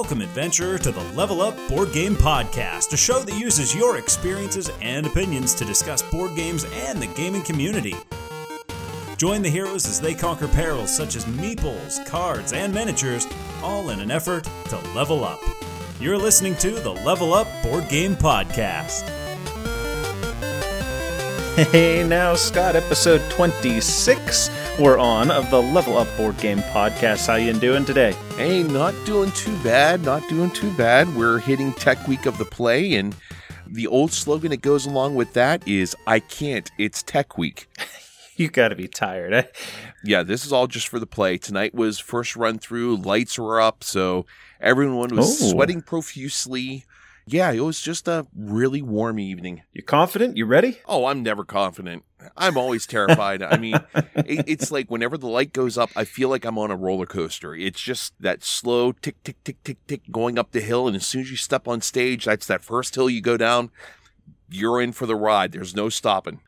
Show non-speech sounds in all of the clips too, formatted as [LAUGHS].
Welcome, adventurer, to the Level Up Board Game Podcast, a show that uses your experiences and opinions to discuss board games and the gaming community. Join the heroes as they conquer perils such as meeples, cards, and miniatures, all in an effort to level up. You're listening to the Level Up Board Game Podcast. Hey now, Scott, episode 26 we're on of the Level Up Board Game Podcast. How you doing today? Hey, not doing too bad, not doing too bad. We're hitting Tech Week of the Play, and the old slogan that goes along with that is I can't, it's Tech Week. [LAUGHS] you gotta be tired, eh? Yeah, this is all just for the play. Tonight was first run through, lights were up, so everyone was Oh. sweating profusely. Yeah, it was just a really warm evening. You confident? You ready? Oh, I'm never confident. I'm always terrified. I mean, it, it's like whenever the light goes up, I feel like I'm on a roller coaster. It's just that slow tick, tick, tick, tick, tick going up the hill. And as soon as you step on stage, that's that first hill you go down. You're in for the ride. There's no stopping.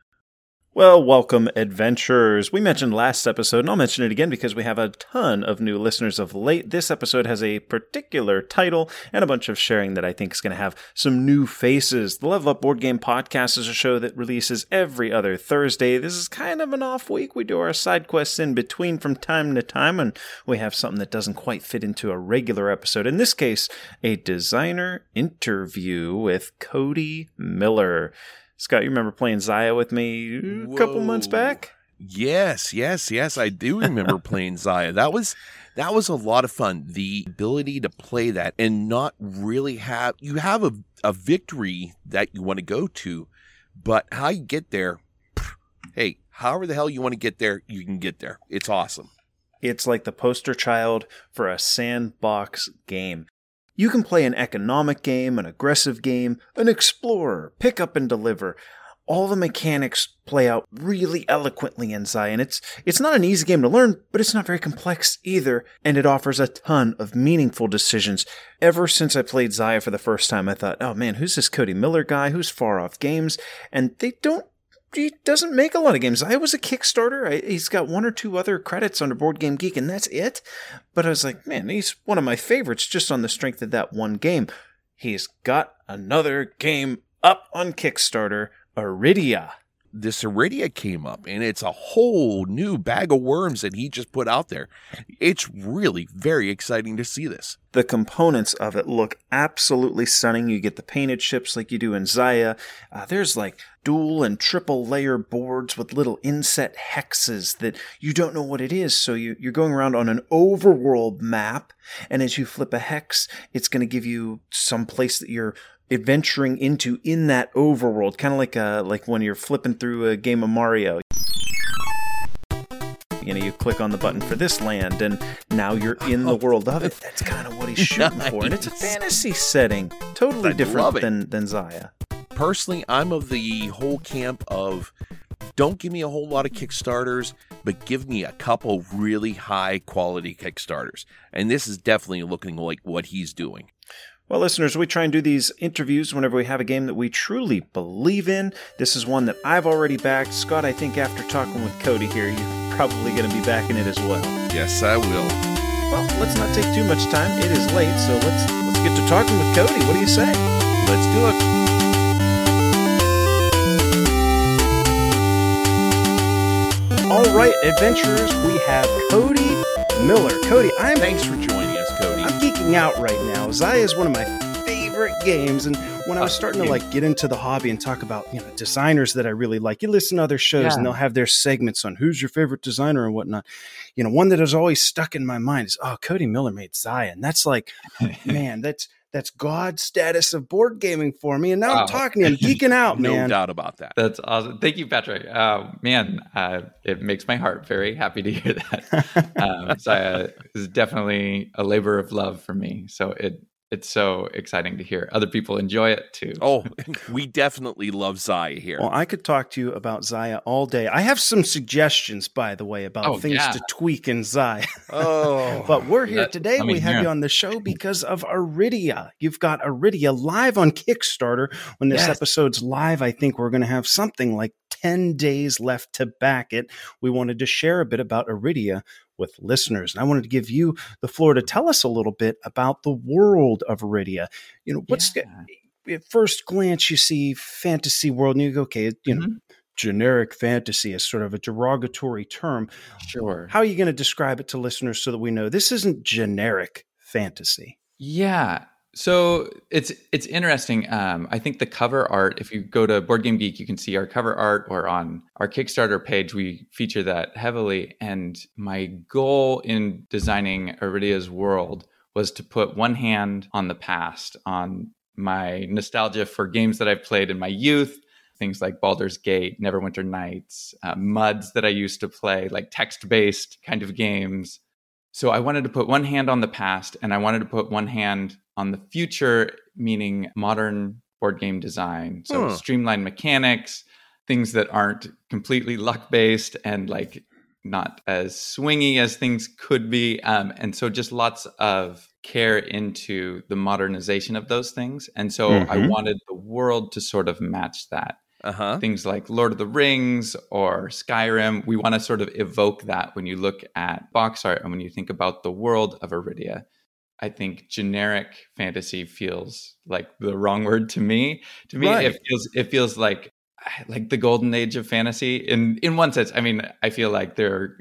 Well, welcome, adventurers. We mentioned last episode, and I'll mention it again because we have a ton of new listeners of late. This episode has a particular title and a bunch of sharing that I think is going to have some new faces. The Level Up Board Game Podcast is a show that releases every other Thursday. This is kind of an off week. We do our side quests in between from time to time, and we have something that doesn't quite fit into a regular episode. In this case, a designer interview with Cody Miller. Scott, you remember playing Xia with me a couple months back? Yes, yes, yes. I do remember [LAUGHS] playing Xia. That was that was a lot of fun. The ability to play that and not really have you have a, a victory that you want to go to, but how you get there, hey, however the hell you want to get there, you can get there. It's awesome. It's like the poster child for a sandbox game. You can play an economic game, an aggressive game, an explorer, pick up and deliver. All the mechanics play out really eloquently in and it's it's not an easy game to learn, but it's not very complex either, and it offers a ton of meaningful decisions. Ever since I played Xia for the first time, I thought, oh man, who's this Cody Miller guy? Who's far off games? And they don't he doesn't make a lot of games. I was a Kickstarter. I, he's got one or two other credits under Board Game Geek, and that's it. But I was like, man, he's one of my favorites just on the strength of that one game. He's got another game up on Kickstarter, Arydia. This Arydia came up, and it's a whole new bag of worms that he just put out there. It's really very exciting to see this. The components of it look absolutely stunning. You get the painted ships like you do in Xia. Uh, there's like dual and triple layer boards with little inset hexes that you don't know what it is. So you, you're going around on an overworld map, and as you flip a hex, it's going to give you some place that you're adventuring into in that overworld, kind of like uh like when you're flipping through a game of Mario. You know, you click on the button for this land, and now you're in the world of it. That's kind of what he's [LAUGHS] shooting for, and it's a fantasy setting, totally I different than than Xia. personally, I'm of the whole camp of don't give me a whole lot of Kickstarters, but give me a couple really high quality Kickstarters. And this is definitely looking like what he's doing. Well, listeners, we try and do these interviews whenever we have a game that we truly believe in. This is one that I've already backed. Scott, I think after talking with Cody here, you're probably going to be backing it as well. Yes, I will. Well, let's not take too much time. It is late, so let's let's get to talking with Cody. What do you say? Let's do it. All right, adventurers, we have Cody Miller. Cody, I'm Thanks for joining us, Cody. I'm geeking out right now. Xia is one of my favorite games, and when I was Uh, starting to like get into the hobby and talk about you know designers that I really like, you listen to other shows and they'll have their segments on who's your favorite designer and whatnot. You know, one that has always stuck in my mind is oh, Cody Miller made Xia, and that's like, [LAUGHS] man, that's that's God status of board gaming for me. And now Wow. I'm talking to him, [LAUGHS] geeking out, no man. No doubt about that. That's awesome. Thank you, Patrick. Uh, man, uh, it makes my heart very happy to [LAUGHS] hear that. [LAUGHS] um, Xia is definitely a labor of love for me. So it it's so exciting to hear other people enjoy it too. Oh, [LAUGHS] we definitely love Xia here. Well, I could talk to you about Xia all day. I have some suggestions, by the way, about Oh, things yeah. to tweak in Xia. [LAUGHS] oh, But we're here Let- today. let me We have hear you 'em. on the show because of Arydia. You've got Arydia live on Kickstarter. When this Yes. episode's live, I think we're going to have something like 10 days left to back it. We wanted to share a bit about Arydia with listeners. And I wanted to give you the floor to tell us a little bit about the world of Arydia. You know, what's yeah. at first glance you see fantasy world and you go, okay, you know, mm-hmm. generic fantasy is sort of a derogatory term. Sure. How are you going to describe it to listeners so that we know this isn't generic fantasy? Yeah. So it's it's interesting. Um, I think the cover art, if you go to Board Game Geek, you can see our cover art, or on our Kickstarter page, we feature that heavily. And my goal in designing Arydia's world was to put one hand on the past, on my nostalgia for games that I've played in my youth, things like Baldur's Gate, Neverwinter Nights, uh, MUDs that I used to play, like text based kind of games. So I wanted to put one hand on the past and I wanted to put one hand on the future, meaning modern board game design. So huh. streamlined mechanics, things that aren't completely luck based and like not as swingy as things could be. Um, and so just lots of care into the modernization of those things. And so mm-hmm. I wanted the world to sort of match that. Uh-huh. Things like Lord of the Rings or Skyrim, we want to sort of evoke that when you look at box art and when you think about the world of Arydia. I think generic fantasy feels like the wrong word to me. To me, right. it feels it feels like like the golden age of fantasy. In in one sense, I mean, I feel like there are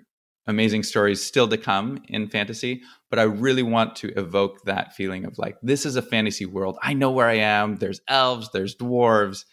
amazing stories still to come in fantasy, but I really want to evoke that feeling of like this is a fantasy world. I know where I am. There's elves. There's dwarves.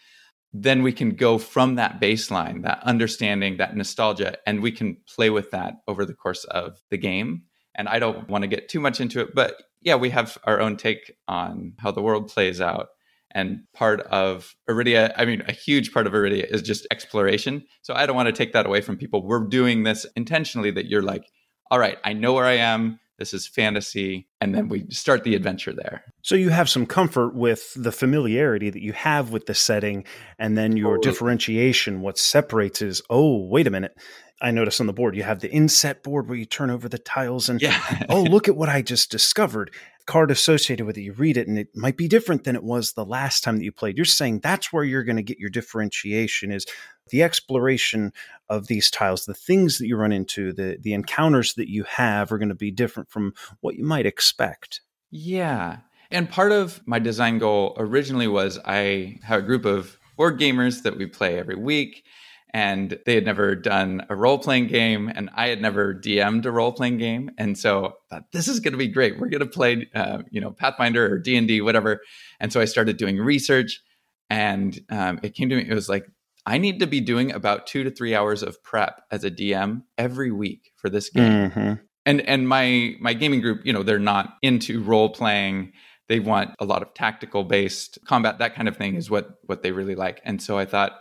Then we can go from that baseline, that understanding, that nostalgia, and we can play with that over the course of the game. And I don't want to get too much into it, but yeah, we have our own take on how the world plays out. And part of Arydia, I mean, a huge part of Arydia is just exploration. So I don't want to take that away from people. We're doing this intentionally that you're like, all right, I know where I am. This is fantasy. And then we start the adventure there. So you have some comfort with the familiarity that you have with the setting. And then your totally. differentiation, what separates is, oh, wait a minute. I notice on the board you have the inset board where you turn over the tiles and yeah. oh [LAUGHS] look at what I just discovered. Card associated with it, you read it and it might be different than it was the last time that you played. You're saying that's where you're going to get your differentiation is the exploration of these tiles, the things that you run into, the the encounters that you have are going to be different from what you might expect. Yeah. And part of my design goal originally was I have a group of board gamers that we play every week and they had never done a role playing game and i had never dm'd a role playing game and so I thought this is going to be great. We're going to play uh, you know pathfinder or d&d whatever. And so i started doing research and um, it came to me it was like i need to be doing about two to three hours of prep as a dm every week for this game. Mm-hmm. and and my my gaming group you know they're not into role playing they want a lot of tactical based combat that kind of thing is what what they really like. And so i thought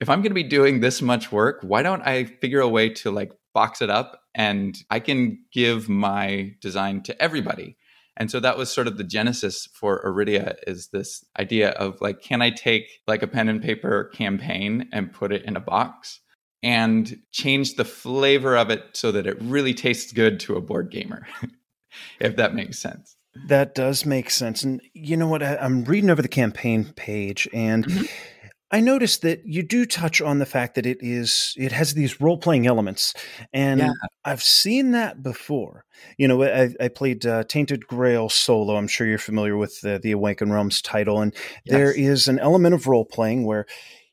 if I'm going to be doing this much work, why don't I figure a way to like box it up and I can give my design to everybody? And so that was sort of the genesis for Arydia is this idea of like, can I take like a pen and paper campaign and put it in a box and change the flavor of it so that it really tastes good to a board gamer, [LAUGHS] if that makes sense. That does make sense. And you know what? I, am reading over the campaign page and mm-hmm I noticed that you do touch on the fact that it is it has these role playing elements, and yeah. I've seen that before. You know, I, I played uh, Tainted Grail solo. I'm sure you're familiar with the, the Awakened Realms title, and yes. there is an element of role playing where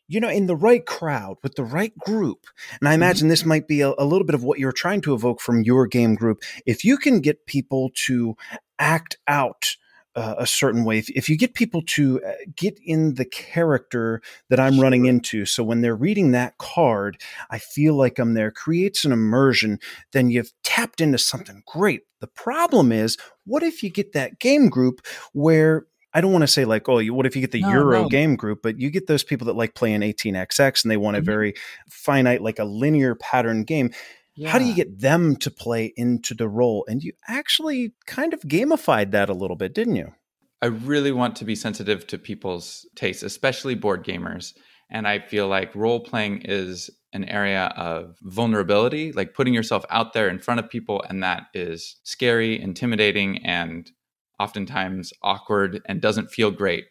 you know, in the right crowd with the right group. And I mm-hmm. imagine this might be a, a, little bit of what you're trying to evoke from your game group. If you can get people to act out uh, a certain way. If, if, you get people to uh, get in the character that I'm sure. running into, so when they're reading that card, I feel like I'm there, creates an immersion, then you've tapped into something great. The problem is, what if you get that game group where I don't want to say like, oh, what if you get the no, Euro no. game group, but you get those people that like playing 18xx and they want mm-hmm. a very finite, like a linear pattern game yeah. How do you get them to play into the role? And you actually kind of gamified that a little bit, didn't you? I really want to be sensitive to people's tastes, especially board gamers. And I feel like role playing is an area of vulnerability, like putting yourself out there in front of people. And that is scary, intimidating, and oftentimes awkward and doesn't feel great.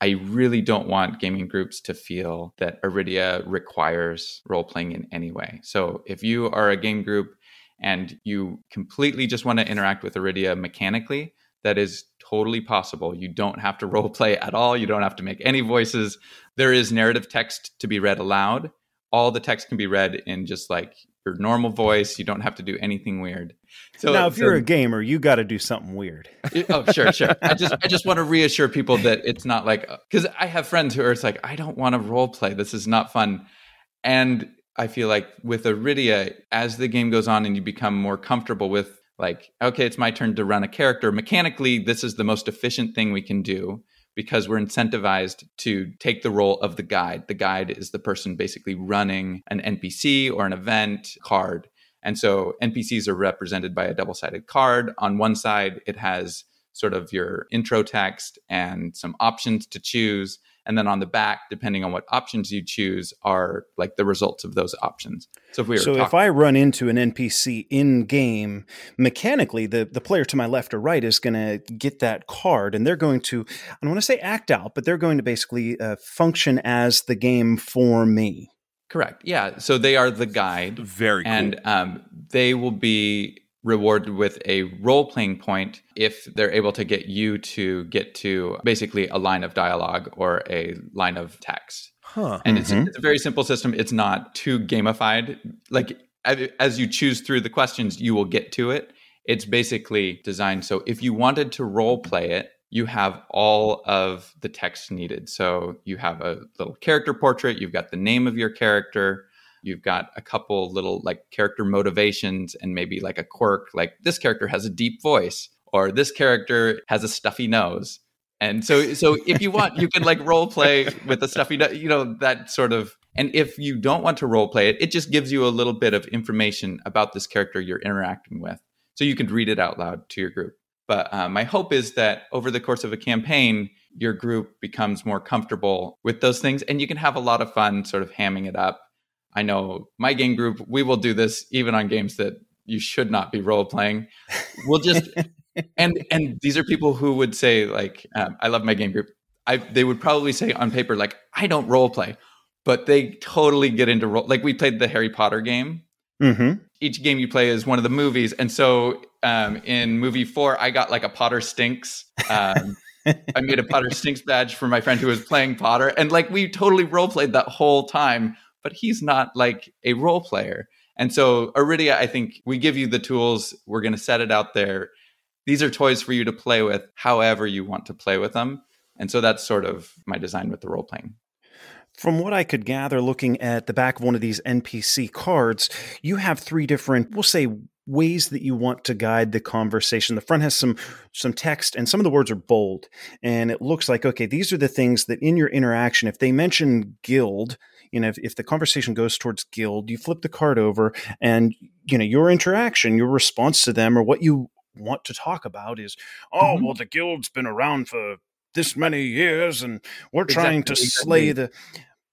I really don't want gaming groups to feel that Arydia requires role playing in any way. So if you are a game group and you completely just want to interact with Arydia mechanically, that is totally possible. You don't have to [LAUGHS] role play at all. You don't have to make any voices. There is narrative text to be read aloud. All the text can be read in just like your normal voice. You don't have to do anything weird. So now, if so, you're a gamer, you got to do something weird. oh, sure, sure. I just, I just want to reassure people that it's not like uh, because I have friends who are it's like, I don't want to role play. This is not fun, and I feel like with Arydia, as the game goes on and you become more comfortable with like, okay, it's my turn to run a character. Mechanically, this is the most efficient thing we can do because we're incentivized to take the role of the guide. The guide is the person basically running an NPC or an event card. And so NPCs are represented by a double sided card. On one side, it has sort of your intro text and some options to choose. And then on the back, depending on what options you choose, are like the results of those options. So if we so if I run into an NPC in game, mechanically, the the player to my left or right is going to get that card, and they're going to I don't want to say act out, but they're going to basically uh, function as the game for me. Correct. Yeah. So they are the guide. Very cool. And um, they will be rewarded with a role playing point if they're able to get you to get to basically a line of dialogue or a line of text. Huh. And mm-hmm. it's, it's a very simple system. It's not too gamified. Like as you choose through the questions, you will get to it. It's basically designed so if you wanted to role play it, you have all of the text needed. So you have a little character portrait, you've got the name of your character, you've got a couple little like character motivations and maybe like a quirk like this character has a deep voice or this character has a stuffy nose. And so so [LAUGHS] if you want you can like role play with a stuffy nose you know that sort of and if you don't want to role play it it just gives you a little bit of information about this character you're interacting with. So you can read it out loud to your group. But uh, my hope is that over the course of a campaign your group becomes more comfortable with those things and you can have a lot of fun sort of hamming it up I know my game group, we will do this even on games that you should not be role playing. We'll just [LAUGHS] and and these are people who would say like, um, I love my game group. I they would probably say on paper like, I don't role play, but they totally get into role. Like we played the Harry Potter game. Mm-hmm. Each game you play is one of the movies, and so um, in movie four, I got like a Potter stinks. Um, I made a Potter stinks badge for my friend who was playing Potter, and like we totally role played that whole time but he's not like a role player. And so, Arydia, I think we give you the tools. We're going to set it out there. These are toys for you to play with however you want to play with them. And so that's sort of my design with the role playing. From what I could gather looking at the back of one of these NPC cards, you have three different, we'll say, ways that you want to guide the conversation. The front has some some text and some of the words are bold and it looks like okay, these are the things that in your interaction if they mention guild, you know if, if the conversation goes towards guild you flip the card over and you know your interaction your response to them or what you want to talk about is oh mm-hmm. well the guild's been around for this many years and we're trying exactly, to slay the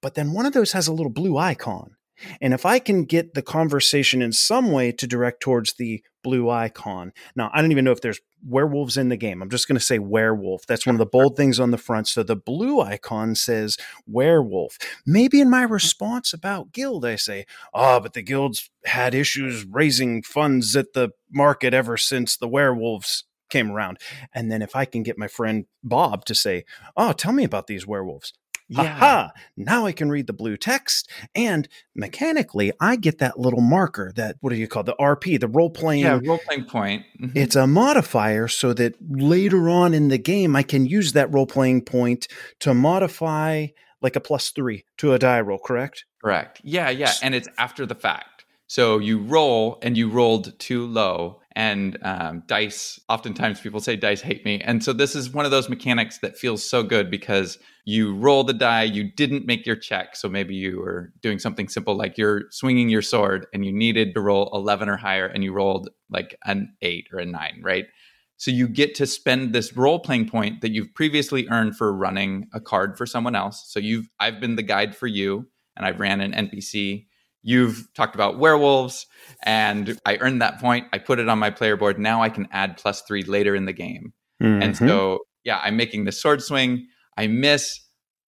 but then one of those has a little blue icon and if I can get the conversation in some way to direct towards the blue icon. Now, I don't even know if there's werewolves in the game. I'm just going to say werewolf. That's one of the [LAUGHS] bold things on the front. So the blue icon says werewolf. Maybe in my hmm. response about guild, I say, oh, but the guild's had issues raising funds at the market ever since the werewolves came around. And then if I can get my friend Bob to say, oh, tell me about these werewolves. Yeah. Aha! Now I can read the blue text, and mechanically, I get that little marker. That what do you call the RP? The role playing. Yeah, role playing point. Mm-hmm. It's a modifier so that later on in the game, I can use that role playing point to modify like a plus three to a die roll. Correct. Correct. Yeah, yeah, and it's after the fact. So you roll, and you rolled too low and um, dice. Oftentimes people say dice hate me. And so this is one of those mechanics that feels so good because you roll the die you didn't make your check. So maybe you were doing something simple like you're swinging your sword and you needed to roll 11 or higher and you rolled like an 8 or a 9 right? So you get to spend this role playing point that you've previously earned for running a card for someone else. So you've i've been the guide for you and i've ran an npc you've talked about werewolves and i earned that point i put it on my player board now i can add plus three later in the game mm-hmm. and so yeah i'm making the sword swing i miss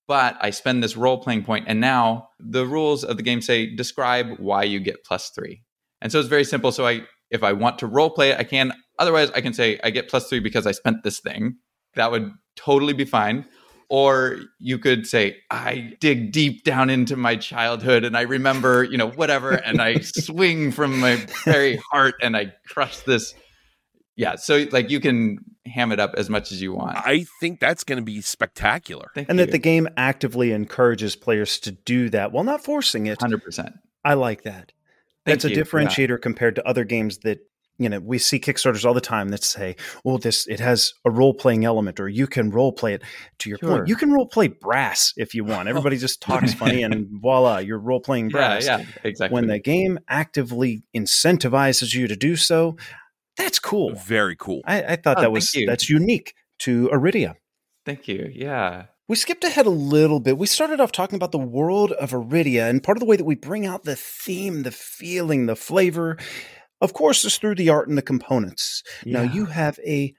but i spend this role playing point and now the rules of the game say describe why you get plus three and so it's very simple so i if I want to role play it, I can. Otherwise, I can say I get plus three because I spent this thing. That would totally be fine. Or you could say, I dig deep down into my childhood and I remember, you know, whatever, and I [LAUGHS] swing from my very heart and I crush this. Yeah. So, like, you can ham it up as much as you want. I think that's going to be spectacular. Thank and you. that the game actively encourages players to do that while not forcing it. 100%. I like that. Thank That's a you. differentiator compared to other games that you know we see Kickstarters all the time that say, "Well, this it has a role playing element, or you can role play it." To your Sure. point, you can role play brass if you want. [LAUGHS] Everybody just talks funny, and [LAUGHS] voila, you're role playing brass. yeah, exactly. When the game actively incentivizes you to do so, that's cool. Very cool. I, I thought Oh, that was you. that's unique to Arydia. Thank you. Yeah. We skipped ahead a little bit. We started off talking about the world of Arydia, and part of the way that we bring out the theme, the feeling, the flavor, of course, is through the art and the components. Now, you have a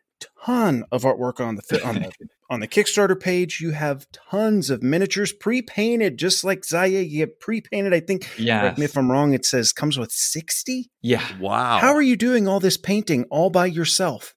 ton of artwork on the on the [LAUGHS] on the Kickstarter page. You have tons of miniatures pre-painted, just like Xia. You get pre-painted. I think. Correct me if I'm wrong. It says comes with sixty. Yeah. Wow. How are you doing all this painting all by yourself?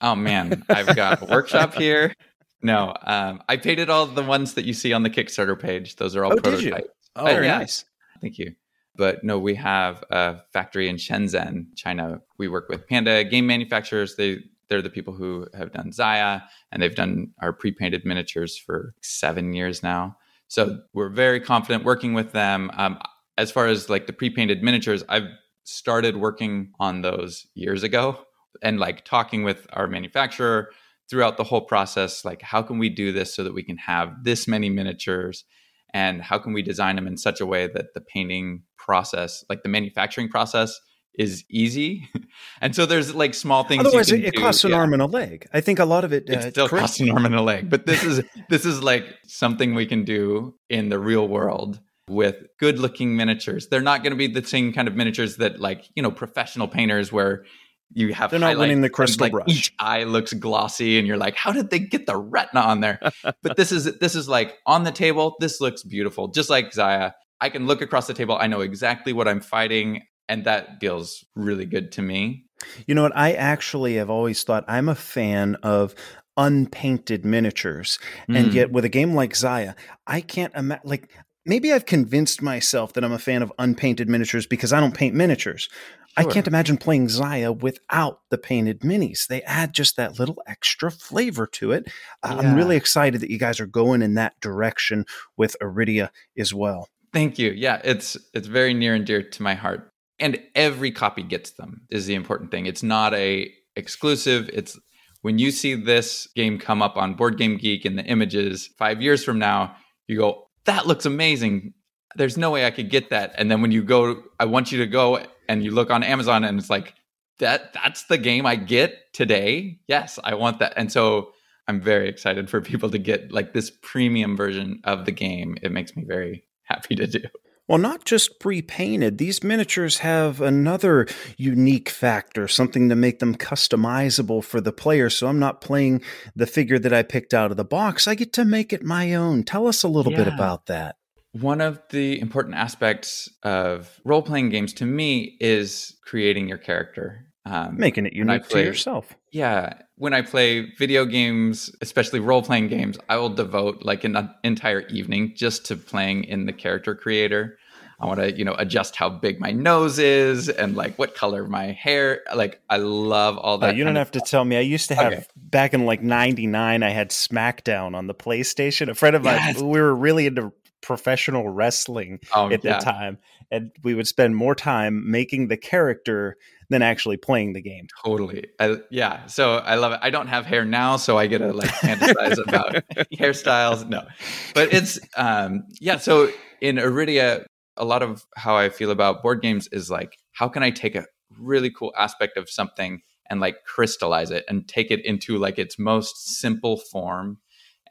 Oh man, I've got a workshop [LAUGHS] here. No, um, I painted all the ones that you see on the Kickstarter page. Those are all Oh, did you? prototypes. Oh, Uh, Very yeah. nice. Thank you. But no, we have a factory in Shenzhen, China. We work with Panda game manufacturers. They they're the people who have done Xia and they've done our pre-painted miniatures for seven years now. So we're very confident working with them. Um, as far as like the pre-painted miniatures, I've started working on those years ago and like talking with our manufacturer throughout the whole process like how can we do this so that we can have this many miniatures and how can we design them in such a way that the painting process like the manufacturing process is easy [LAUGHS] and so there's like small things Otherwise, it, it do- costs an yeah. arm and a leg. I think a lot of it. it uh, still correct- costs an arm and a leg but this is [LAUGHS] this is like something we can do in the real world with good looking miniatures they're not going to be the same kind of miniatures that like you know professional painters where you have They're not winning the and, crystal like, brush. each eye looks glossy and you're like how did they get the retina on there [LAUGHS] but this is this is like on the table this looks beautiful just like Xia i can look across the table i know exactly what i'm fighting and that feels really good to me You know what? I actually have always thought I'm a fan of unpainted miniatures. And Mm. yet, with a game like Xia, I can't imagine, like, maybe I've convinced myself that I'm a fan of unpainted miniatures because I don't paint miniatures. I can't imagine playing Xia without the painted minis. They add just that little extra flavor to it. Uh, I'm really excited that you guys are going in that direction with Arydia as well. Thank you. Yeah, it's it's very near and dear to my heart. And every copy gets them is the important thing. It's not a exclusive. It's when you see this game come up on Board Game Geek in the images 5 years from now, you go, "That looks amazing. There's no way I could get that." And then when you go, I want you to go and you look on Amazon and it's like, "That that's the game I get today." Yes, I want that. And so I'm very excited for people to get like this premium version of the game. It makes me very happy to do. Well, not just pre painted, these miniatures have another unique factor, something to make them customizable for the player. So I'm not playing the figure that I picked out of the box. I get to make it my own. Tell us a little bit about that. One of the important aspects of role playing games to me is creating your character. Um, Making it unique to yourself. yeah, when I play video games, especially role playing games, I will devote like an entire evening just to playing in the character creator. I want to, you know, adjust how big my nose is and like what color my hair. Like I love all Uh, that. you don't have to tell me. I used to have Okay. back in like '99. I had SmackDown on the PlayStation. A friend of Yes. mine. We were really into professional wrestling Oh, at yeah. the time, and we would spend more time making the character than actually playing the game. Totally. I, yeah. So I love it. I don't have hair now, so I get to like fantasize [LAUGHS] about [LAUGHS] hairstyles. No, but it's, um, yeah. So in Arydia, a lot of how I feel about board games is like, how can I take a really cool aspect of something and like crystallize it and take it into like its most simple form?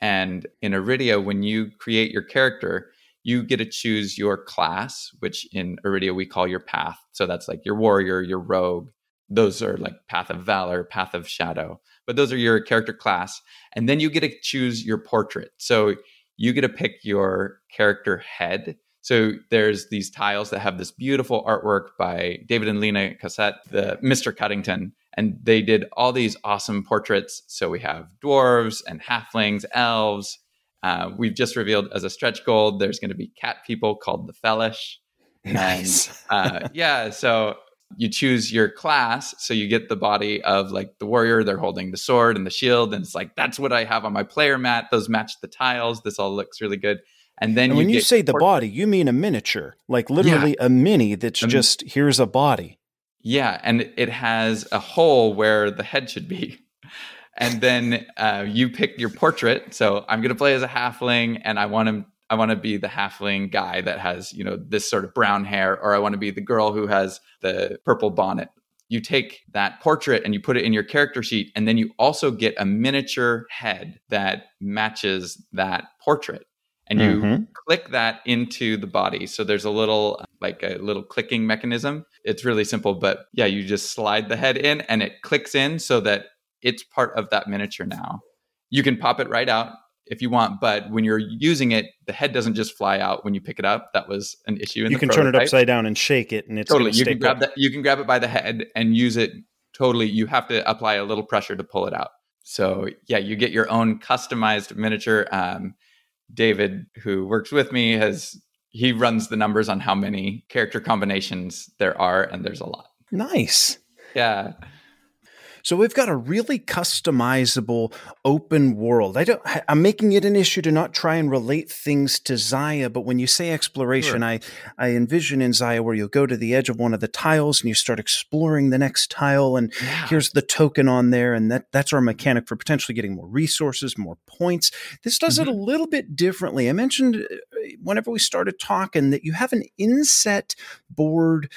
And in Arydia, when you create your character, you get to choose your class, which in Arydia we call your path. So that's like your warrior, your rogue. Those are like path of valor, path of shadow. But those are your character class. And then you get to choose your portrait. So you get to pick your character head. So there's these tiles that have this beautiful artwork by David and Lena Cassette, the Mr. Cuddington, and they did all these awesome portraits. So we have dwarves and halflings, elves. Uh, we've just revealed as a stretch goal, there's going to be cat people called the Fellish. Nice. And, uh, [LAUGHS] yeah. So you choose your class. So you get the body of like the warrior. They're holding the sword and the shield. And it's like, that's what I have on my player mat. Those match the tiles. This all looks really good. And then and you when you say the body, you mean a miniature, like literally a mini that's just here's a body. Yeah, and it has a hole where the head should be. And then uh, you pick your portrait. So I'm going to play as a halfling, and I want to I want to be the halfling guy that has you know this sort of brown hair, or I want to be the girl who has the purple bonnet. You take that portrait and you put it in your character sheet, and then you also get a miniature head that matches that portrait. And you Mhm. click that into the body. So there's a little like a little clicking mechanism. It's really simple, but yeah, you just slide the head in and it clicks in so that it's part of that miniature now. You can pop it right out if you want, but when you're using it, the head doesn't just fly out when you pick it up. That was an issue in You can turn it upside down and shake it, and it's Totally, you can grab that. You can grab it by the head and use it. Totally, you have to apply a little pressure to pull it out. So yeah, you get your own customized miniature. Um, David, who works with me, has he runs the numbers on how many character combinations there are, and there's a lot. Nice. Yeah, So we've got a really customizable open world. I don't I'm making it an issue to not try and relate things to Xia, but when you say exploration, Sure. I I envision in Xia where you'll go to the edge of one of the tiles and you start exploring the next tile and yeah. here's the token on there and that that's our mechanic for potentially getting more resources more points this does it a little bit differently i mentioned uh, whenever we started talking that you have an inset board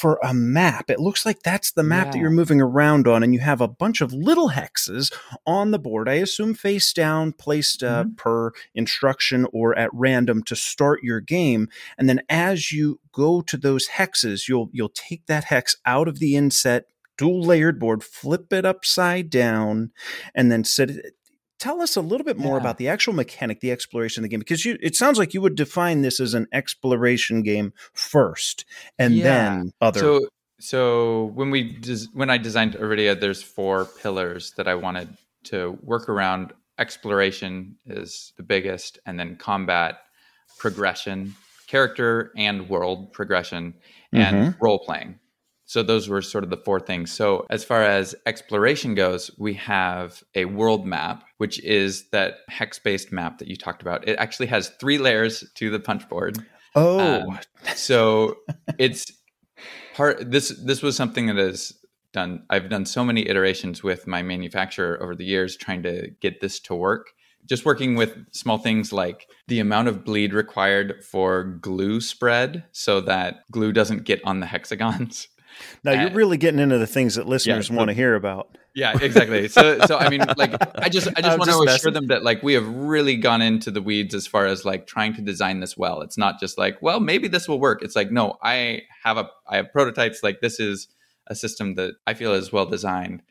for a map. It looks like that's the map that you're moving around on and you have a bunch of little hexes on the board i assume face down placed uh, per instruction or at random to start your game. And then as you go to those hexes you'll you'll take that hex out of the inset dual layered board, flip it upside down, and then set it. Tell us a little bit more Yeah. about the actual mechanic, the exploration of the game, because you it sounds like you would define this as an exploration game first, and Yeah. then other. So so when we des- when I designed Arydia, there's four pillars that I wanted to work around. Exploration is the biggest, and then combat, progression, character and world progression, and mm-hmm. role playing. So those were sort of the four things. So as far as exploration goes, we have a world map, which is that hex-based map that you talked about. It actually has three layers to the punch board. oh, Um, so it's part this this was something that is done i've done so many iterations with my manufacturer over the years trying to get this to work just working with small things like the amount of bleed required for glue spread so that glue doesn't get on the hexagons [LAUGHS] now you're uh, really getting into the things that listeners so- want to hear about. yeah exactly. So so i mean like i just i [LAUGHS] just I'm want just to assure them that like we have really gone into the weeds as far as like trying to design this well. It's not just like well maybe this will work. It's like no i have a i have prototypes. Like this is a system that i feel is well designed.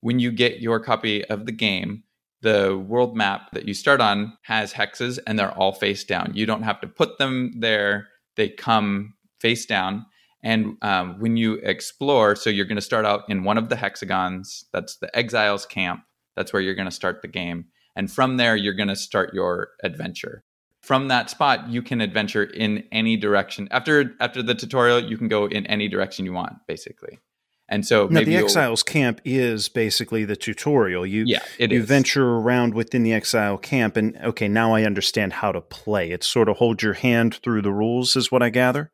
When you get your copy of the game the world map that you start on has hexes and they're all face down. You don't have to put them there. They come face down and um, when you explore, so you're going to start out in one of the hexagons. That's the exiles camp. That's where you're going to start the game. And from there, you're going to start your adventure. From that spot, you can adventure in any direction. After after the tutorial, you can go in any direction you want, basically. And so Now maybe the Exiles camp is basically the tutorial. You yeah, it you is. venture around within the exile camp, and okay, now I understand how to play. It's sort of hold your hand through the rules, is what I gather.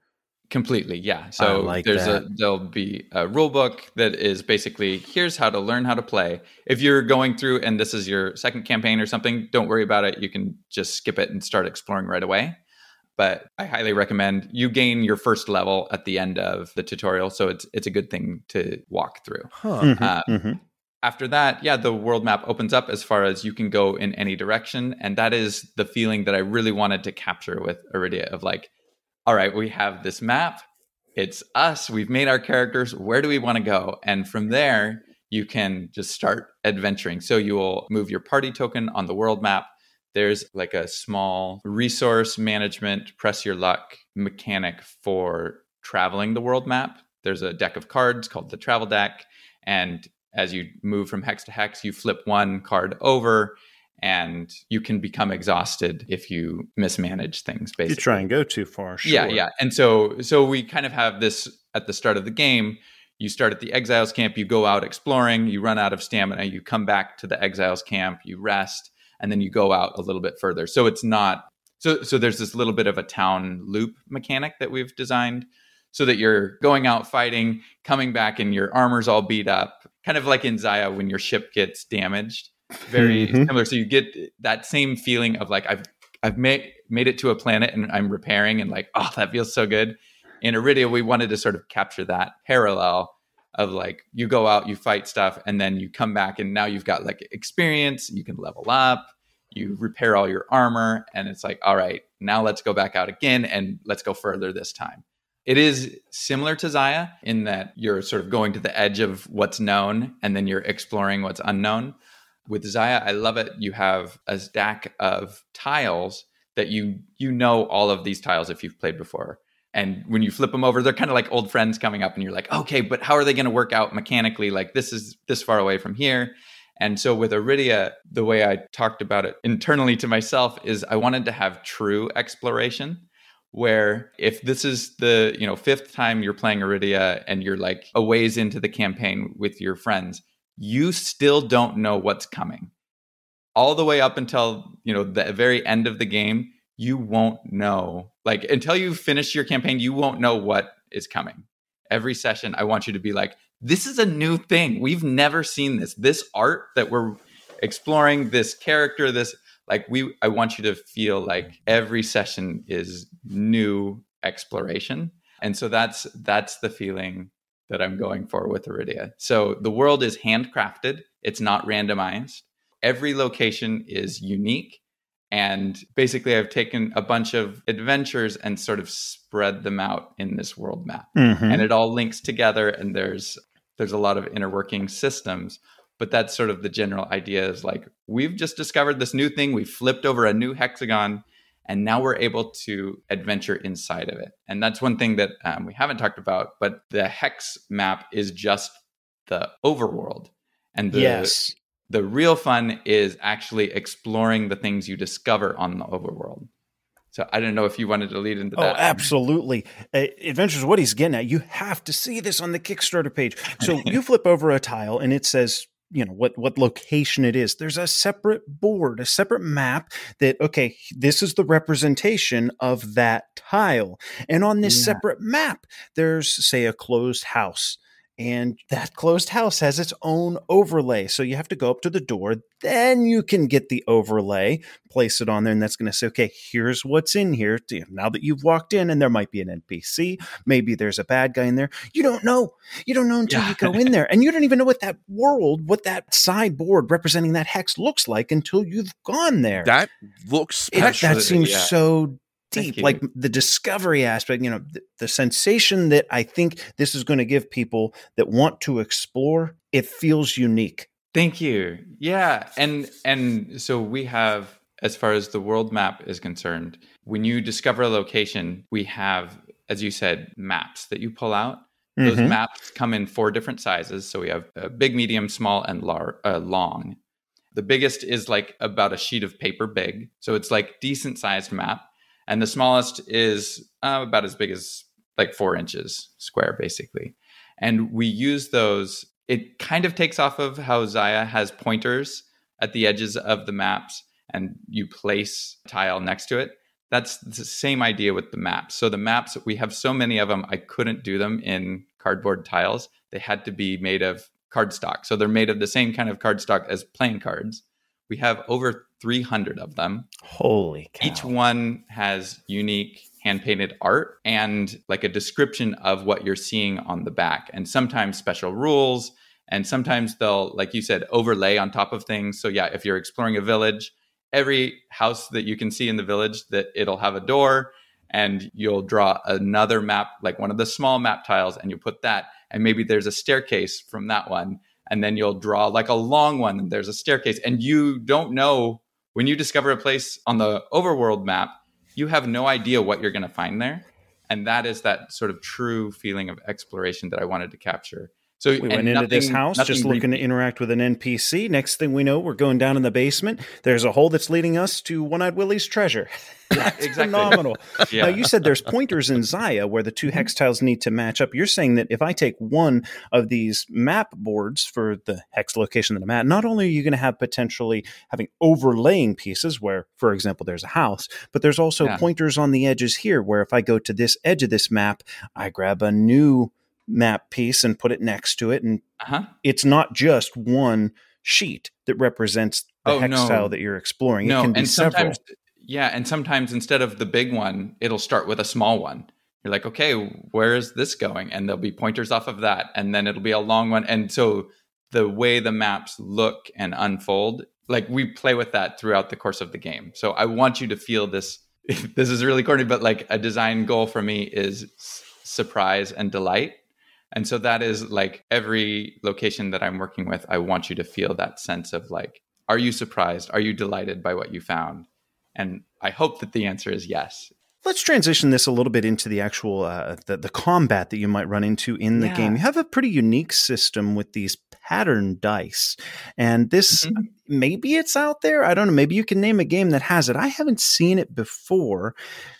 Completely, yeah. So like there's that. a there'll be a rule book that is basically here's how to learn how to play. If you're going through and this is your second campaign or something, don't worry about it. You can just skip it and start exploring right away. But I highly recommend you gain your first level at the end of the tutorial, so it's it's a good thing to walk through. Huh. Mhm, Uh, mhm. After that, yeah, the world map opens up as far as you can go in any direction. And that is the feeling that I really wanted to capture with Arydia of like, all right, we have this map. It's us. We've made our characters. Where do we want to go? And from there, you can just start adventuring. So you will move your party token on the world map. there's like a small resource management, press your luck mechanic for traveling the world map. There's a deck of cards called the travel deck. And as you move from hex to hex, you flip one card over and you can become exhausted if you mismanage things basically you try and go too far sure. yeah. Yeah and so so we kind of have this at the start of the game. You start at the exiles camp you go out exploring you run out of stamina you come back to the exiles camp you rest and then you go out a little bit further. So it's not so so there's this little bit of a town loop mechanic that we've designed so that you're going out fighting coming back and your armor's all beat up kind of like in Xia when your ship gets damaged very mm-hmm. similar. So you get that same feeling of like I've I've made made it to a planet and I'm repairing and like oh that feels so good. In Arydia, we wanted to sort of capture that parallel of like you go out, you fight stuff, and then you come back and now you've got like experience, you can level up, you repair all your armor, and it's like all right, now let's go back out again and let's go further this time. It is similar to Xia in that you're sort of going to the edge of what's known and then you're exploring what's unknown with Xia, I love it. You have a stack of tiles that you you know all of these tiles if you've played before. And when you flip them over, they're kind of like old friends coming up, and you're like, okay, but how are they going to work out mechanically? Like this is this far away from here. And so with Arydia, the way I talked about it internally to myself is I wanted to have true exploration where if this is the, you know, fifth time you're playing Arydia and you're like a ways into the campaign with your friends, you still don't know what's coming. All the way up until, you know, the very end of the game, you won't know. Like until you finish your campaign, you won't know what is coming. Every session, I want you to be like, this is a new thing. We've never seen this. This art that we're exploring, this character, this like we I want you to feel like every session is new exploration. And so that's that's the feeling that I'm going for with Arydia. So the world is handcrafted, it's not randomized. Every location is unique. And basically, I've taken a bunch of adventures and sort of spread them out in this world map. Mm-hmm. And it all links together, and there's there's a lot of interworking systems. But that's sort of the general idea is like, we've just discovered this new thing. We flipped over a new hexagon and now we're able to adventure inside of it and that's one thing that um, we haven't talked about but the hex map is just the overworld and the, yes the real fun is actually exploring the things you discover on the overworld so I don't know if you wanted to lead into oh, that. Oh, absolutely. Uh, Adventures, what he's getting at, you have to see this on the Kickstarter page. So you flip over a tile and it says you know what what location it is. There's a separate board a separate map that okay this is the representation of that tile. And on this yeah. separate map there's say a closed house and that closed house has its own overlay. So you have to go up to the door, then you can get the overlay, place it on there, and that's going to say, okay, here's what's in here. Now that you've walked in, and there might be an NPC, maybe there's a bad guy in there. You don't know. You don't know until yeah. you go in there, and you don't even know what that world, what that sideboard representing that hex looks like until you've gone there. That looks. It, that seems yeah. so deep like the discovery aspect you know the, the, sensation that i think this is going to give people that want to explore it feels unique. Thank you. Yeah and and so we have as far as the world map is concerned when you discover a location we have as you said maps that you pull out. Those mm-hmm. maps come in four different sizes so we have a big medium small and lar- uh, long. The biggest is like about a sheet of paper big so it's like decent sized map and the smallest is uh, about as big as like four inches square, basically. And we use those. It kind of takes off of how Xia has pointers at the edges of the maps, and you place tile next to it. That's the same idea with the maps. So the maps, we have so many of them, I couldn't do them in cardboard tiles. They had to be made of cardstock. So they're made of the same kind of cardstock as playing cards. We have over 300 of them. Holy cow. Each one has unique hand painted art and like a description of what you're seeing on the back, and sometimes special rules. And sometimes they'll, like you said, overlay on top of things. So, yeah, if you're exploring a village, every house that you can see in the village, that it'll have a door and you'll draw another map, like one of the small map tiles, and you put that. And maybe there's a staircase from that one and then you'll draw like a long one and there's a staircase and you don't know when you discover a place on the overworld map, you have no idea what you're going to find there. And that is that sort of true feeling of exploration that I wanted to capture. So we went into this house just looking to interact with an NPC. Next thing we know, we're going down in the basement. There's a hole that's leading us to One Eyed Willie's treasure. Yeah, [LAUGHS] exactly. phenomenal. [LAUGHS] yeah. Now you said there's pointers in Xia where the two Mm-hmm. hex tiles need to match up. You're saying that if I take one of these map boards for the hex location that I'm at, not only are you going to have potentially having overlaying pieces where, for example, there's a house, but there's also Yeah. pointers on the edges here where if I go to this edge of this map, I grab a new map piece and put it next to it and Uh-huh. it's not just one sheet that represents the Oh, hex no. tile that you're exploring. No, it can be and several. sometimes yeah, and sometimes instead of the big one, it'll start with a small one. You're like, okay, where is this going? And there'll be pointers off of that, and then it'll be a long one. And so the way the maps look and unfold, like we play with that throughout the course of the game. So I want you to feel this. [LAUGHS] This is really corny, but like a design goal for me is surprise and delight. And so that is like every location that I'm working with, I want you to feel that sense of like, are you surprised? Are you delighted by what you found? And I hope that the answer is yes. Let's transition this a little bit into the actual uh, the, the combat that you might run into in the Yeah. game. You have a pretty unique system with these pattern dice, and this Mhm. maybe it's out there. I don't know. Maybe you can name a game that has it. I haven't seen it before.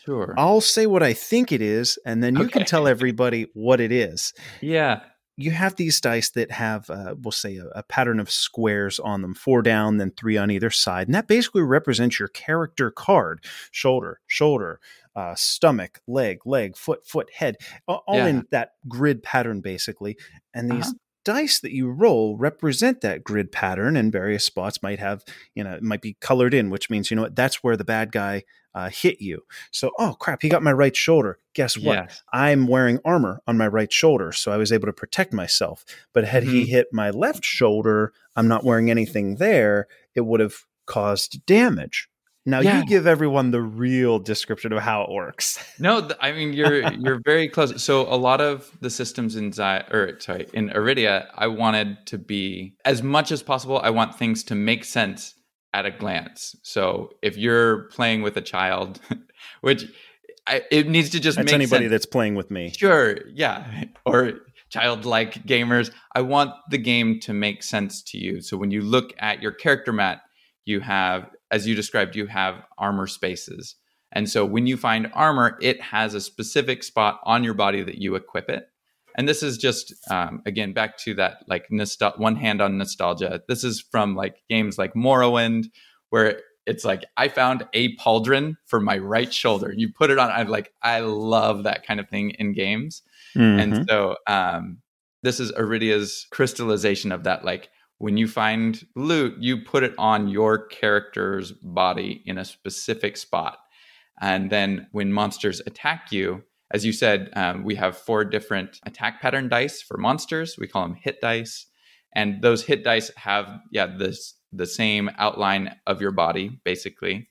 Sure. I'll say what I think it is, and then you can tell everybody what it is. Yeah. you have these dice that have, uh, we'll say, a, a pattern of squares on them, four down, then three on either side. And that basically represents your character card shoulder, shoulder, uh, stomach, leg, leg, foot, foot, head, all Yeah. in that grid pattern, basically. And these Uh-huh. Dice that you roll represent that grid pattern, and various spots might have, you know, it might be colored in, which means, you know what, that's where the bad guy uh, hit you. So, oh crap, he got my right shoulder. Guess what? Yes. I'm wearing armor on my right shoulder, so I was able to protect myself. But had he Mhm. hit my left shoulder, I'm not wearing anything there, it would have caused damage. Now Yeah. you give everyone the real description of how it works. [LAUGHS] No, th- I mean you're you're very close. So a lot of the systems in Xi- or sorry in Arydia, I wanted to be as much as possible. I want things to make sense at a glance. So if you're playing with a child, [LAUGHS] which I, it needs to just That's make anybody sense. that's playing with me. Sure, yeah, [LAUGHS] or childlike gamers. I want the game to make sense to you. So when you look at your character mat, you have, as you described, you have armor spaces. And so when you find armor, it has a specific spot on your body that you equip it. And this is just um, again back to that like nostal- one hand on nostalgia. This is from like games like Morrowind, where it's like I found a pauldron for my right shoulder. You put it on. I like I love that kind of thing in games. Mhm. And so um, this is Arydia's crystallization of that. Like when you find loot, you put it on your character's body in a specific spot. And then when monsters attack you, as you said, um, we have four different attack pattern dice for monsters. We call them hit dice. And those hit dice have, yeah, this the same outline of your body, basically.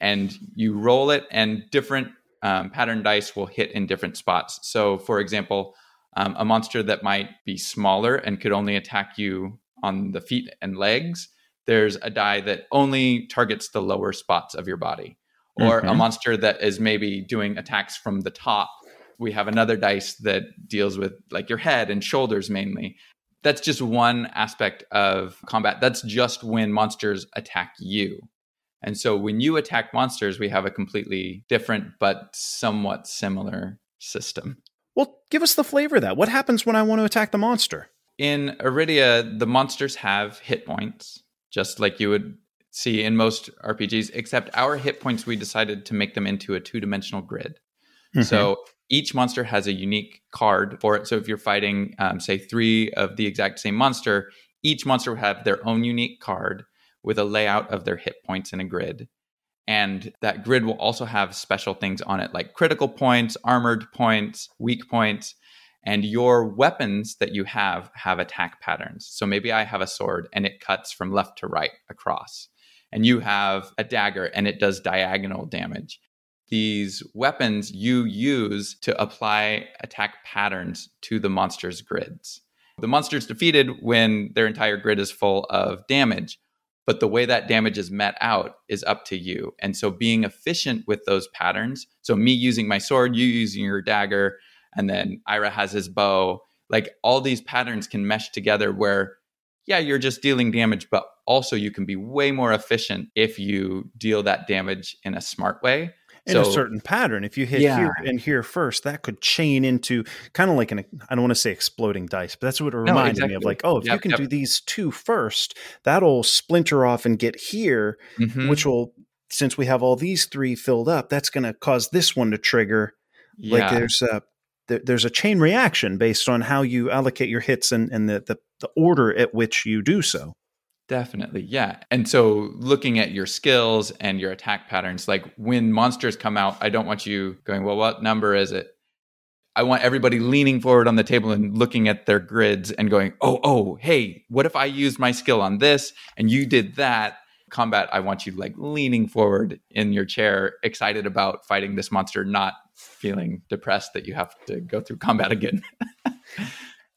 And you roll it, and different um, pattern dice will hit in different spots. So, for example, um, a monster that might be smaller and could only attack you on the feet and legs, there's a die that only targets the lower spots of your body. Or a Mhm. monster that is maybe doing attacks from the top. We have another dice that deals with like your head and shoulders mainly. That's just one aspect of combat. That's just when monsters attack you. And so when you attack monsters, we have a completely different but somewhat similar system. Well, give us the flavor of that. What happens when I want to attack the monster? In Arydia, the monsters have hit points, just like you would see in most RPGs, except our hit points, we decided to make them into a two dimensional grid. So each monster has a unique card for it. So if you're fighting, um, say, three of the exact same monster, each monster will have their own unique card with a layout of their hit points in a grid. And that grid will also have special things on it, like critical points, armored points, weak points. And your weapons that you have have attack patterns. So maybe I have a sword and it cuts from left to right across. And you have a dagger and it does diagonal damage these weapons you use to apply attack patterns to the monster's grids. The monster's defeated when their entire grid is full of damage, but the way that damage is met out is up to you. And so being efficient with those patterns, so me using my sword, you using your dagger, and then Ira has his bow, like all these patterns can mesh together where yeah, you're just dealing damage, but also you can be way more efficient if you deal that damage in a smart way in so, a certain pattern. If you hit yeah. here and here first, that could chain into kind of like an I don't want to say exploding dice, but that's what it reminded no, exactly. me of. Like, oh, if yep, you can yep. do these two first, that'll splinter off and get here, mm-hmm. which will since we have all these three filled up, that's going to cause this one to trigger. Yeah. Like there's a there's a chain reaction based on how you allocate your hits and, and the, the, the order at which you do so. Definitely. Yeah. And so looking at your skills and your attack patterns, like when monsters come out, I don't want you going, well, what number is it? I want everybody leaning forward on the table and looking at their grids and going, oh, oh, hey, what if I used my skill on this and you did that? Combat, I want you like leaning forward in your chair, excited about fighting this monster, not feeling depressed that you have to go through combat again. [LAUGHS]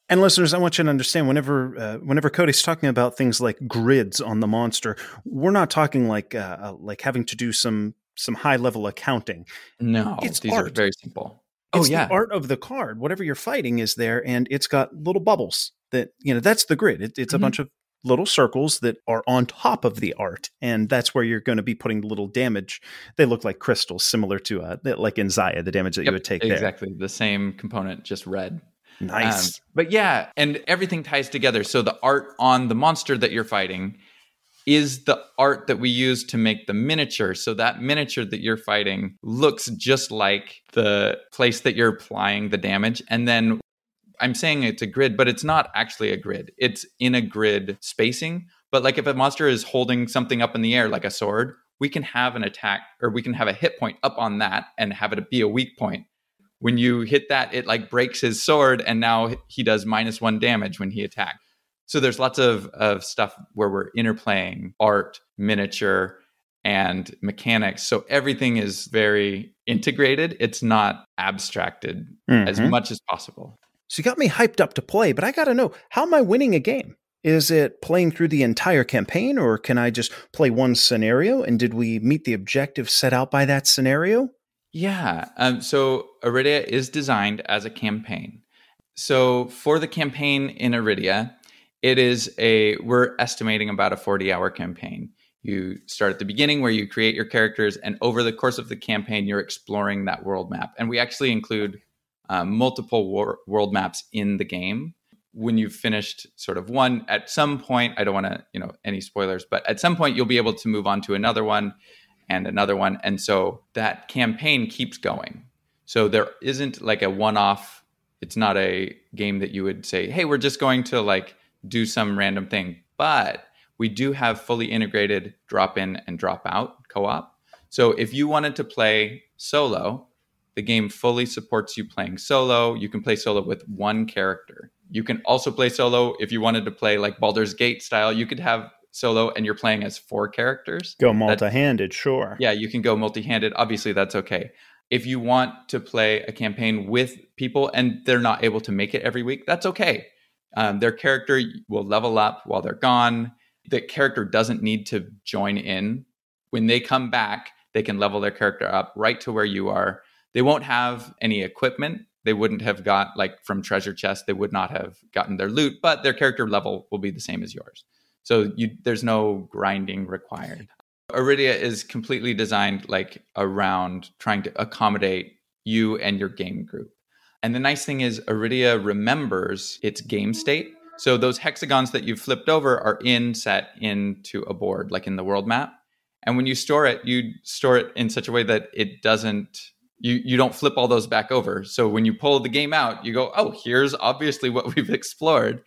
And listeners, I want you to understand whenever uh, whenever Cody's talking about things like grids on the monster, we're not talking like uh, uh like having to do some some high level accounting. No, it's these art. are very simple. Oh, it's oh yeah, the art of the card. Whatever you're fighting is there, and it's got little bubbles that you know. That's the grid. It, it's mm-hmm. a bunch of little circles that are on top of the art and that's where you're going to be putting the little damage they look like crystals similar to uh like in Xia the damage that yep, you would take exactly there. the same component just red Nice. Um, but yeah, and everything ties together. So the art on the monster that you're fighting is the art that we use to make the miniature. So that miniature that you're fighting looks just like the place that you're applying the damage. And then I'm saying it's a grid, but it's not actually a grid. It's in a grid spacing. But like if a monster is holding something up in the air, like a sword, we can have an attack or we can have a hit point up on that and have it be a weak point when you hit that, it like breaks his sword, and now he does minus one damage when he attacks. So there's lots of, of stuff where we're interplaying art, miniature, and mechanics. So everything is very integrated. It's not abstracted mm-hmm. as much as possible. So you got me hyped up to play, but I got to know how am I winning a game? Is it playing through the entire campaign, or can I just play one scenario? And did we meet the objective set out by that scenario? Yeah. Um, so Arydia is designed as a campaign. So for the campaign in Arydia, it is a, we're estimating about a 40 hour campaign. You start at the beginning where you create your characters, and over the course of the campaign, you're exploring that world map. And we actually include um, multiple world maps in the game. When you've finished sort of one, at some point, I don't want to, you know, any spoilers, but at some point, you'll be able to move on to another one and another one. And so that campaign keeps going. So there isn't like a one off, it's not a game that you would say, hey, we're just going to like do some random thing. But we do have fully integrated drop in and drop out co op. So if you wanted to play solo, the game fully supports you playing solo. You can play solo with one character. You can also play solo if you wanted to play like Baldur's Gate style. You could have solo and you're playing as four characters. Go multi-handed, sure. Yeah, you can go multi-handed. Obviously, that's okay. If you want to play a campaign with people and they're not able to make it every week, that's okay. Um, their character will level up while they're gone. The character doesn't need to join in. When they come back, they can level their character up right to where you are. They won't have any equipment. They wouldn't have got like from treasure chest. They would not have gotten their loot, but their character level will be the same as yours. So you, there's no grinding required. Arydia is completely designed like around trying to accommodate you and your game group. And the nice thing is Arydia remembers its game state. So those hexagons that you've flipped over are in set into a board, like in the world map. And when you store it, you store it in such a way that it doesn't you you don't flip all those back over. So when you pull the game out, you go, "Oh, here's obviously what [LAUGHS] we've explored."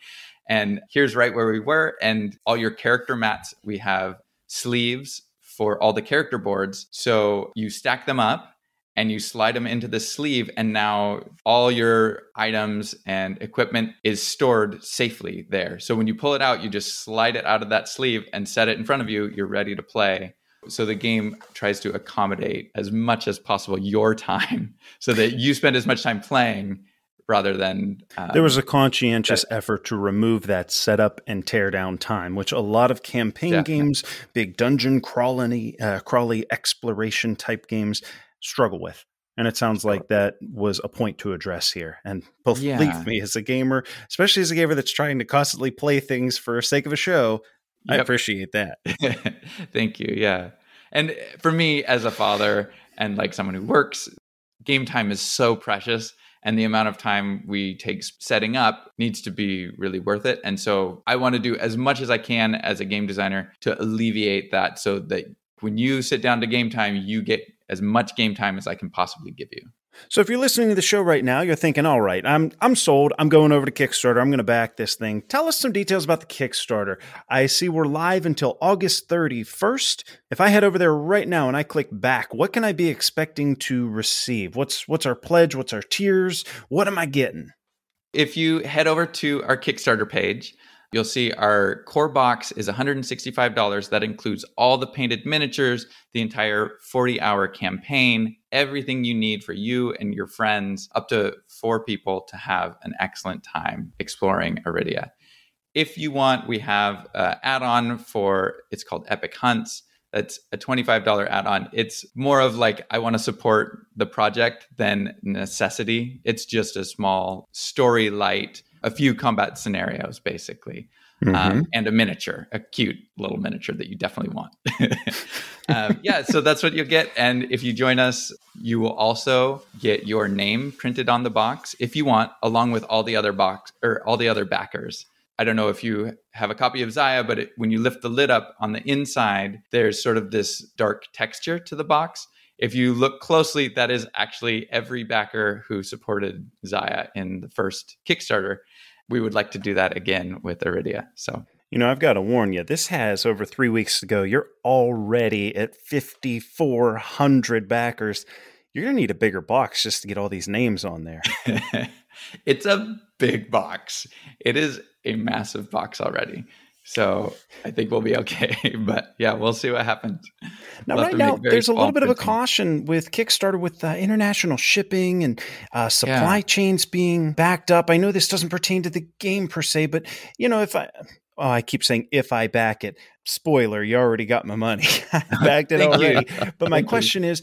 And here's right where we were. And all your character mats, we have sleeves for all the character boards. So you stack them up and you slide them into the sleeve. And now all your items and equipment is stored safely there. So when you pull it out, you just slide it out of that sleeve and set it in front of you. You're ready to play. So the game tries to accommodate as much as possible your time [LAUGHS] so that you spend as much time playing rather than um, there was a conscientious that, effort to remove that setup and tear down time which a lot of campaign definitely. games big dungeon crawly uh, crawly exploration type games struggle with and it sounds like that was a point to address here and believe yeah. me as a gamer especially as a gamer that's trying to constantly play things for sake of a show yep. i appreciate that [LAUGHS] thank you yeah and for me as a father and like someone who works game time is so precious and the amount of time we take setting up needs to be really worth it. And so I want to do as much as I can as a game designer to alleviate that so that when you sit down to game time, you get as much game time as I can possibly give you. So if you're listening to the show right now, you're thinking, "All right, I'm I'm sold. I'm going over to Kickstarter. I'm going to back this thing." Tell us some details about the Kickstarter. I see we're live until August 31st. If I head over there right now and I click back, what can I be expecting to receive? What's what's our pledge? What's our tiers? What am I getting? If you head over to our Kickstarter page, You'll see our core box is $165. That includes all the painted miniatures, the entire 40 hour campaign, everything you need for you and your friends, up to four people to have an excellent time exploring Arydia. If you want, we have an add on for it's called Epic Hunts. That's a $25 add on. It's more of like, I want to support the project than necessity. It's just a small story light a few combat scenarios basically um, mm-hmm. um, and a miniature a cute little miniature that you definitely want [LAUGHS] um, yeah so that's what you'll get and if you join us you will also get your name printed on the box if you want along with all the other box or all the other backers I don't know if you have a copy of Xia, but it, when you lift the lid up on the inside, there's sort of this dark texture to the box if you look closely, that is actually every backer who supported Xia in the first Kickstarter. We would like to do that again with Arydia. So you know, I've got to warn you, this has over three weeks to go. You're already at 5,400 backers. You're going to need a bigger box just to get all these names on there. [LAUGHS] it's a big box. It is a massive box already. So I think we'll be okay. [LAUGHS] but yeah, we'll see what happens. Now, we'll right now, there's a little bit of a caution with Kickstarter with uh, international shipping and uh, supply yeah. chains being backed up. I know this doesn't pertain to the game per se, but you know, if I oh, I keep saying if I back it. Spoiler, you already got my money. [LAUGHS] I [LAUGHS] backed it already. but my question is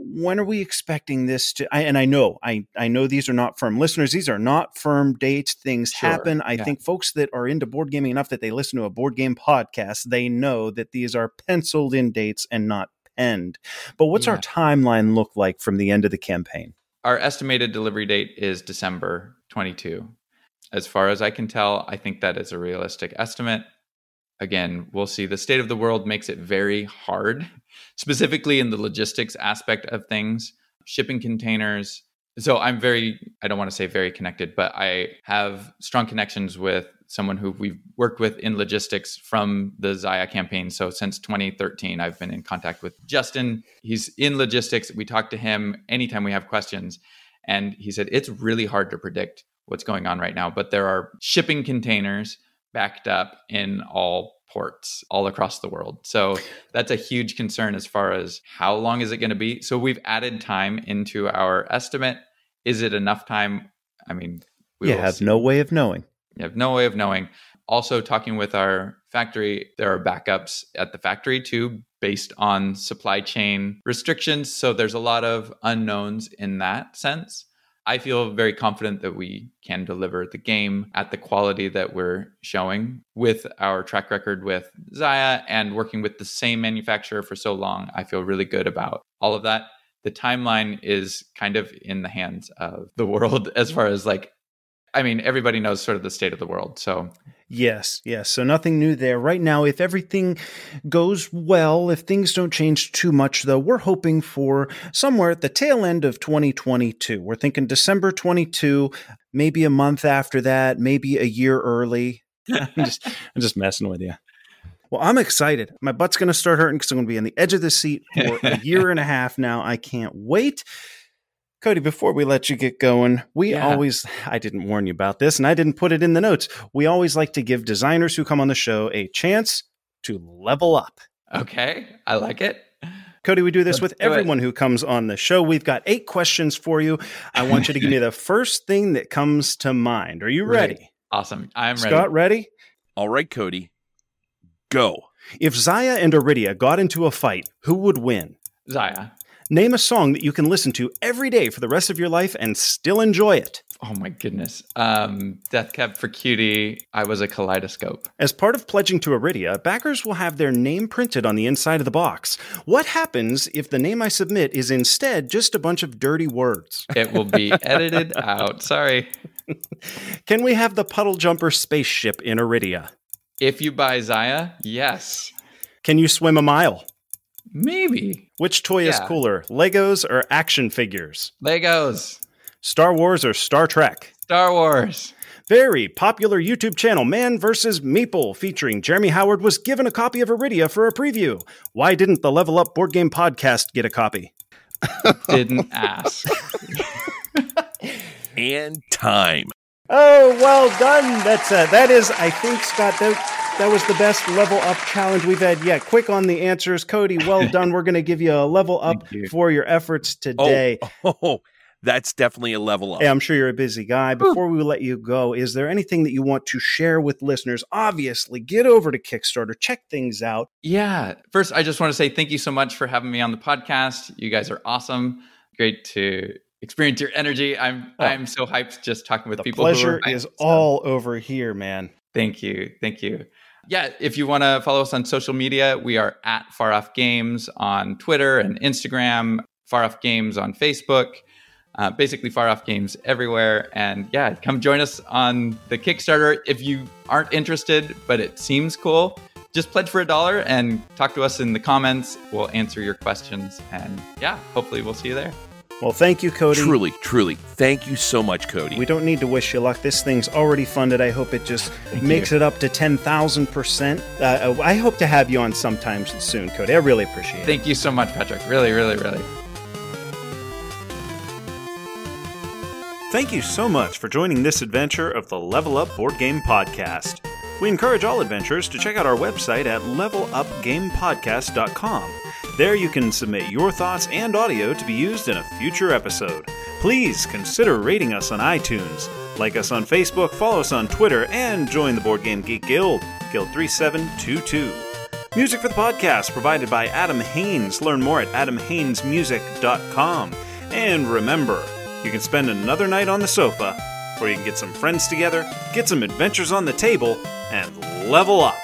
when are we expecting this to I, and i know i i know these are not firm listeners these are not firm dates things sure, happen i yeah. think folks that are into board gaming enough that they listen to a board game podcast they know that these are penciled in dates and not penned but what's yeah. our timeline look like from the end of the campaign our estimated delivery date is december 22 as far as i can tell i think that is a realistic estimate again, we'll see. The state of the world makes it very hard, specifically in the logistics aspect of things, shipping containers. So I'm very, I don't want to say very connected, but I have strong connections with someone who we've worked with in logistics from the Xia campaign. So since 2013, I've been in contact with Justin. He's in logistics. We talk to him anytime we have questions. And he said, it's really hard to predict what's going on right now, but there are shipping containers backed up in all ports all across the world. So that's a huge concern as far as how long is it going to be. So we've added time into our estimate. Is it enough time? I mean, we you have see. no way of knowing. You have no way of knowing. Also, talking with our factory, there are backups at the factory too, based on supply chain restrictions. So there's a lot of unknowns in that sense. I feel very confident that we can deliver the game at the quality that we're showing with our track record with Xia and working with the same manufacturer for so long. I feel really good about all of that. The timeline is kind of in the hands of the world [LAUGHS] as far as like, I mean, everybody knows sort of the state of the world. So Yes, yes. So nothing new there. Right now, if everything goes well, if things don't change too much, though, we're hoping for somewhere at the tail end of 2022. We're thinking December 22, maybe a month after that, maybe a year early. [LAUGHS] I'm just, I'm just messing with you. Well, I'm excited. My butt's going to start hurting because I'm going to be on the edge of the seat for a [LAUGHS] year and a half now. I can't wait. Cody, before we let you get going, we yeah. always, I didn't warn you about this and I didn't put it in the notes. We always like to give designers who come on the show a chance to level up. Okay. I like it. Cody, we do this with do it. everyone who comes on the show. We've got eight questions for you. I want you to give me [LAUGHS] the first thing that comes to mind. Are you ready? Right. Awesome. I'm ready. Scott, ready? All right, Cody, go. If Xia and Arydia got into a fight, who would win? Xia. Name a song that you can listen to every day for the rest of your life and still enjoy it. Oh my goodness. Um, Death Cab for Cutie. I was a kaleidoscope. As part of pledging to Arydia, backers will have their name printed on the inside of the box. What happens if the name I submit is instead just a bunch of dirty words? It will be edited [LAUGHS] out. Sorry. Can we have the puddle jumper spaceship in Arydia? If you buy Xia, yes. Can you swim a mile? Maybe. Which toy is cooler, Legos or action figures? Legos. Star Wars or Star Trek? Star Wars. Very popular YouTube channel Man vs. Meeple featuring Jeremy Howard was given a copy of Arydia for a preview. Why didn't the Level Up Board Game Podcast get a copy? [LAUGHS] Didn't ask. And time. Oh, well done. That's uh, that is, I think, Scott. That that was the best level up challenge we've had yet. Quick on the answers, Cody. Well [LAUGHS] done. We're going to give you a level up you. for your efforts oh, today. Oh, [LAUGHS] oh, that's definitely a level up. Hey, I'm sure you're a busy guy. Before we let you go, is there anything that you want to share with listeners? Obviously, get over to Kickstarter, check things out. Yeah. First, I just want to say thank you so much for having me on the podcast. You guys are awesome. Great to experience your energy. I'm Oh. I'm so hyped just talking with The people. who pleasure are hyped, is so all over here, man. Thank you. Thank you. Yeah, if you want to follow us on social media, we are at Far Off Games on Twitter and Instagram, Far Off Games on Facebook, uh, basically Far Off Games everywhere. And yeah, come join us on the Kickstarter. If you aren't interested, but it seems cool, just pledge for a dollar and talk to us in the comments. We'll answer your questions. And yeah, hopefully we'll see you there. Well, thank you, Cody. Truly, truly. Thank you so much, Cody. We don't need to wish you luck. This thing's already funded. I hope it just makes it up to 10,000%. Uh, I hope to have you on sometime soon, Cody. I really appreciate it. Thank you so much, Patrick. Really, really, really. Thank you so much for joining this adventure of the Level Up Board Game Podcast. We encourage all adventurers to check out our website at levelupgamepodcast.com. There you can submit your thoughts and audio to be used in a future episode. Please consider rating us on iTunes, like us on Facebook, follow us on Twitter, and join the Board Game Geek Guild, Guild 3722. Music for the podcast provided by Adam Haynes. Learn more at adamhaynesmusic.com. And remember, you can spend another night on the sofa, or you can get some friends together, get some adventures on the table, and level up.